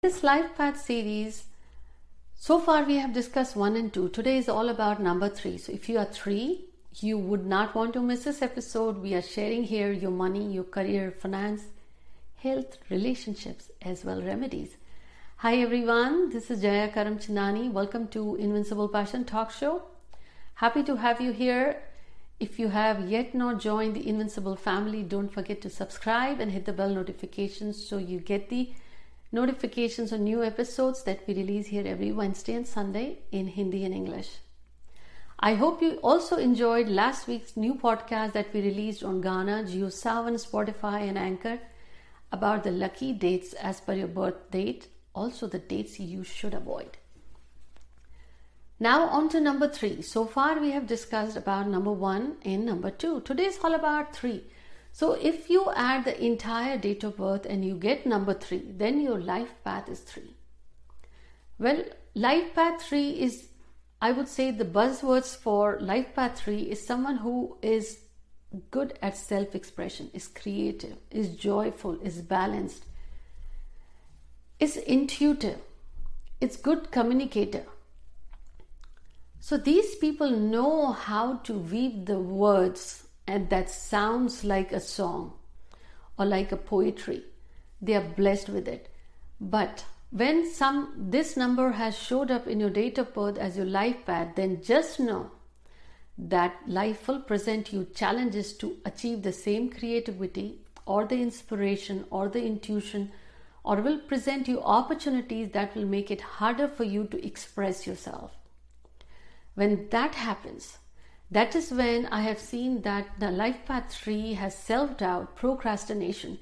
This Life Path series, so far we have discussed one and two. Today is all about number three. So if you are three, you would not want to miss this episode. We are sharing here your money, your career, finance, health, relationships, as well remedies. Hi everyone, this is Jaya Karamchandani. Welcome to Invincible Passion Talk Show. Happy to have you here. If you have yet not joined the Invincible family, don't forget to subscribe and hit the bell notifications so you get the notifications on new episodes that we release here every Wednesday and Sunday in Hindi and English. I hope you also enjoyed last week's new podcast that we released on Gaana, JioSaavn, Spotify, and Anchor about the lucky dates as per your birth date, also the dates you should avoid. Now on to number three. So far we have discussed about number one and number two. Today is all about three. So if you add the entire date of birth and you get number 3, then your life path is 3. Well, life path 3 is, I would say, the buzzwords for life path 3 is someone who is good at self expression, is creative, is joyful, is balanced, is intuitive, is good communicator. So these people know how to weave the words and that sounds like a song or like a poetry. They are blessed with it. But when some this number has showed up in your date of birth as your life path then just know that life will present you challenges to achieve the same creativity or the inspiration or the intuition or will present you opportunities that will make it harder for you to express yourself. When that happens that is when I have seen that the life path 3 has self doubt, procrastination.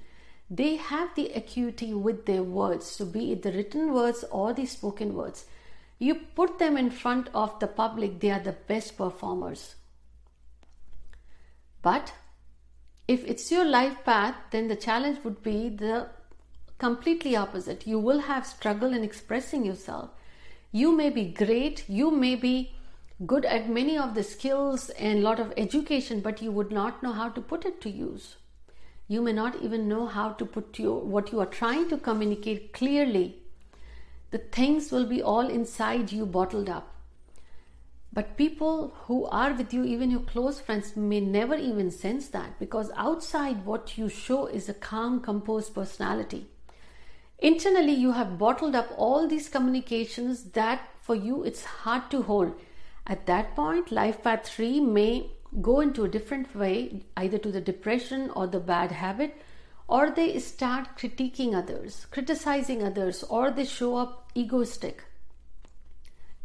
They have the acuity with their words, so be it the written words or the spoken words. You put them in front of the public, they are the best performers. But if it's your life path, then the challenge would be the completely opposite. You will have struggle in expressing yourself. You may be great, you may be good at many of the skills and lot of education but you would not know how to put it to use. You may not even know how to put your what you are trying to communicate clearly. The things will be all inside you bottled up. But people who are with you even your close friends may never even sense that because outside what you show is a calm composed personality. Internally you have bottled up all these communications that for you it's hard to hold at that point, life path 3 may go into a different way, either to the depression or the bad habit, or they start critiquing others, criticizing others, or they show up egoistic,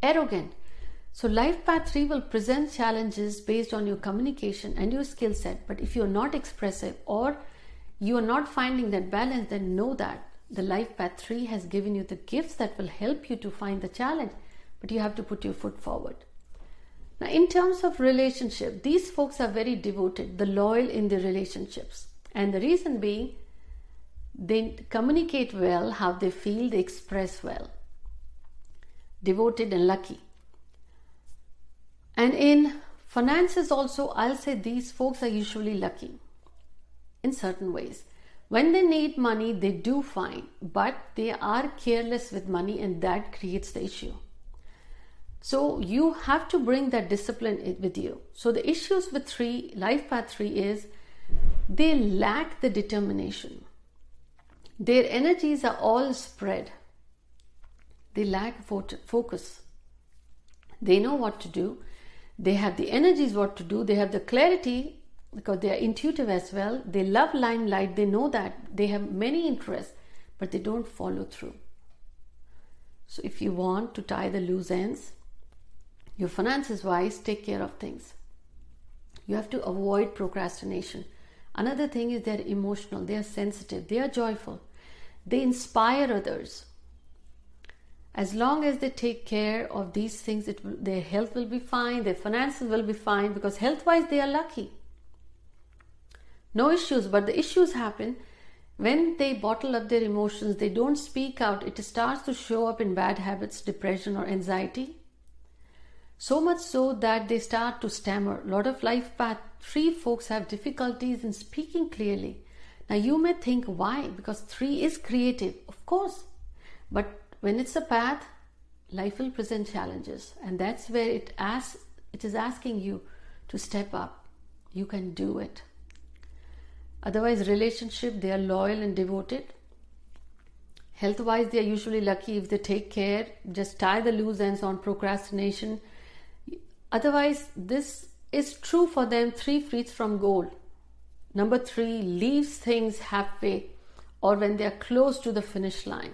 arrogant. So, life path 3 will present challenges based on your communication and your skill set. But if you're not expressive or you are not finding that balance, then know that the life path 3 has given you the gifts that will help you to find the challenge. But you have to put your foot forward. Now, in terms of relationship, these folks are very devoted, the loyal in their relationships. And the reason being, they communicate well how they feel, they express well. Devoted and lucky. And in finances, also, I'll say these folks are usually lucky in certain ways. When they need money, they do fine, but they are careless with money, and that creates the issue. So you have to bring that discipline with you. So the issues with three, life path three is they lack the determination. Their energies are all spread. They lack focus. They know what to do. They have the energies what to do. They have the clarity because they are intuitive as well. They love limelight. They know that. They have many interests, but they don't follow through. So if you want to tie the loose ends, your finances wise, take care of things. You have to avoid procrastination. Another thing is they're emotional, they are sensitive, they are joyful, they inspire others. As long as they take care of these things, their health will be fine, their finances will be fine because health wise they are lucky. No issues, but the issues happen when they bottle up their emotions, they don't speak out, it starts to show up in bad habits, depression, or anxiety so much so that they start to stammer. A lot of life path three folks have difficulties in speaking clearly. Now you may think why? Because three is creative, of course. But when it's a path, life will present challenges, and that's where it asks, it is asking you to step up. You can do it. Otherwise, relationship they are loyal and devoted. Health wise, they are usually lucky if they take care, just tie the loose ends on procrastination. Otherwise, this is true for them three feet from goal. Number three, leaves things halfway or when they are close to the finish line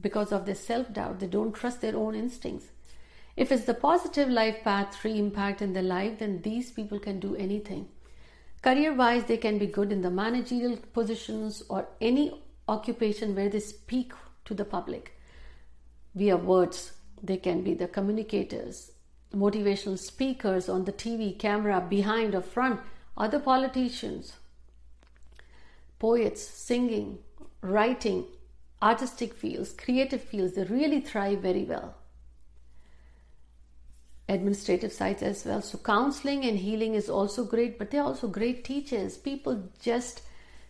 because of their self doubt. They don't trust their own instincts. If it's the positive life path, three impact in their life, then these people can do anything. Career wise, they can be good in the managerial positions or any occupation where they speak to the public via words. They can be the communicators, motivational speakers on the TV, camera, behind or front, other politicians, poets, singing, writing, artistic fields, creative fields, they really thrive very well. Administrative sides as well. So, counseling and healing is also great, but they're also great teachers. People just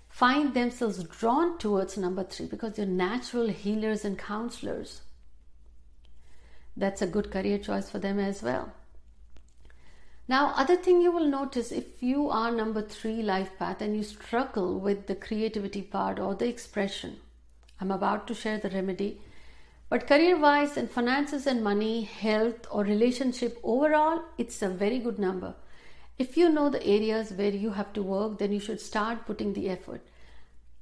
find themselves drawn towards number three because they're natural healers and counselors. That's a good career choice for them as well. Now, other thing you will notice if you are number three life path and you struggle with the creativity part or the expression, I'm about to share the remedy. But career wise and finances and money, health or relationship overall, it's a very good number. If you know the areas where you have to work, then you should start putting the effort.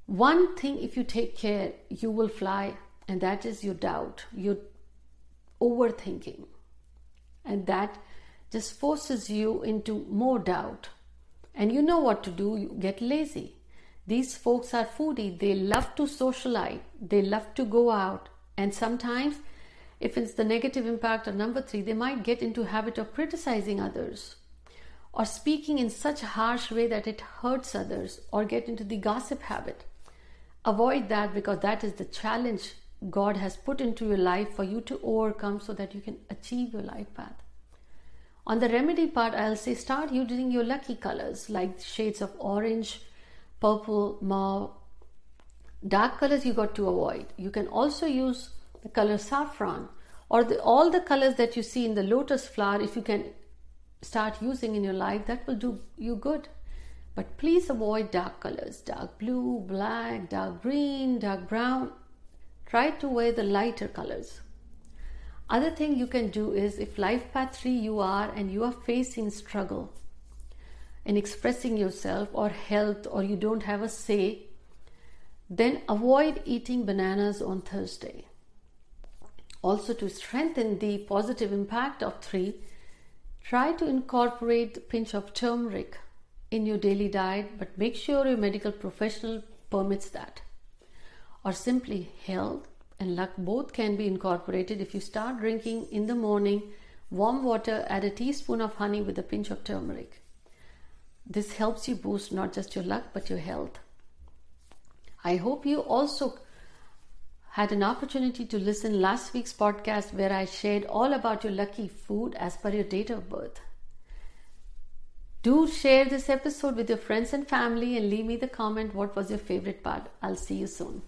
One thing, if you take care, you will fly, and that is your doubt, your overthinking. And that just forces you into more doubt. And you know what to do, you get lazy. These folks are foodie, they love to socialize, they love to go out, and sometimes if it's the negative impact of number three, they might get into habit of criticizing others or speaking in such a harsh way that it hurts others or get into the gossip habit. Avoid that because that is the challenge God has put into your life for you to overcome so that you can achieve your life path. On the remedy part, I'll say start using your lucky colors like shades of orange, purple, mauve. Dark colors you got to avoid. You can also use the color saffron or the, all the colors that you see in the lotus flower. If you can start using in your life, that will do you good. But please avoid dark colors dark blue, black, dark green, dark brown. Try to wear the lighter colors. Other thing you can do is if life path 3 you are and you are facing struggle in expressing yourself or health or you don't have a say, then avoid eating bananas on Thursday. Also, to strengthen the positive impact of three, try to incorporate a pinch of turmeric in your daily diet, but make sure your medical professional permits that. Or simply health and luck both can be incorporated if you start drinking in the morning warm water, add a teaspoon of honey with a pinch of turmeric. This helps you boost not just your luck but your health. I hope you also had an opportunity to listen last week's podcast where I shared all about your lucky food as per your date of birth. Do share this episode with your friends and family and leave me the comment what was your favorite part. I'll see you soon.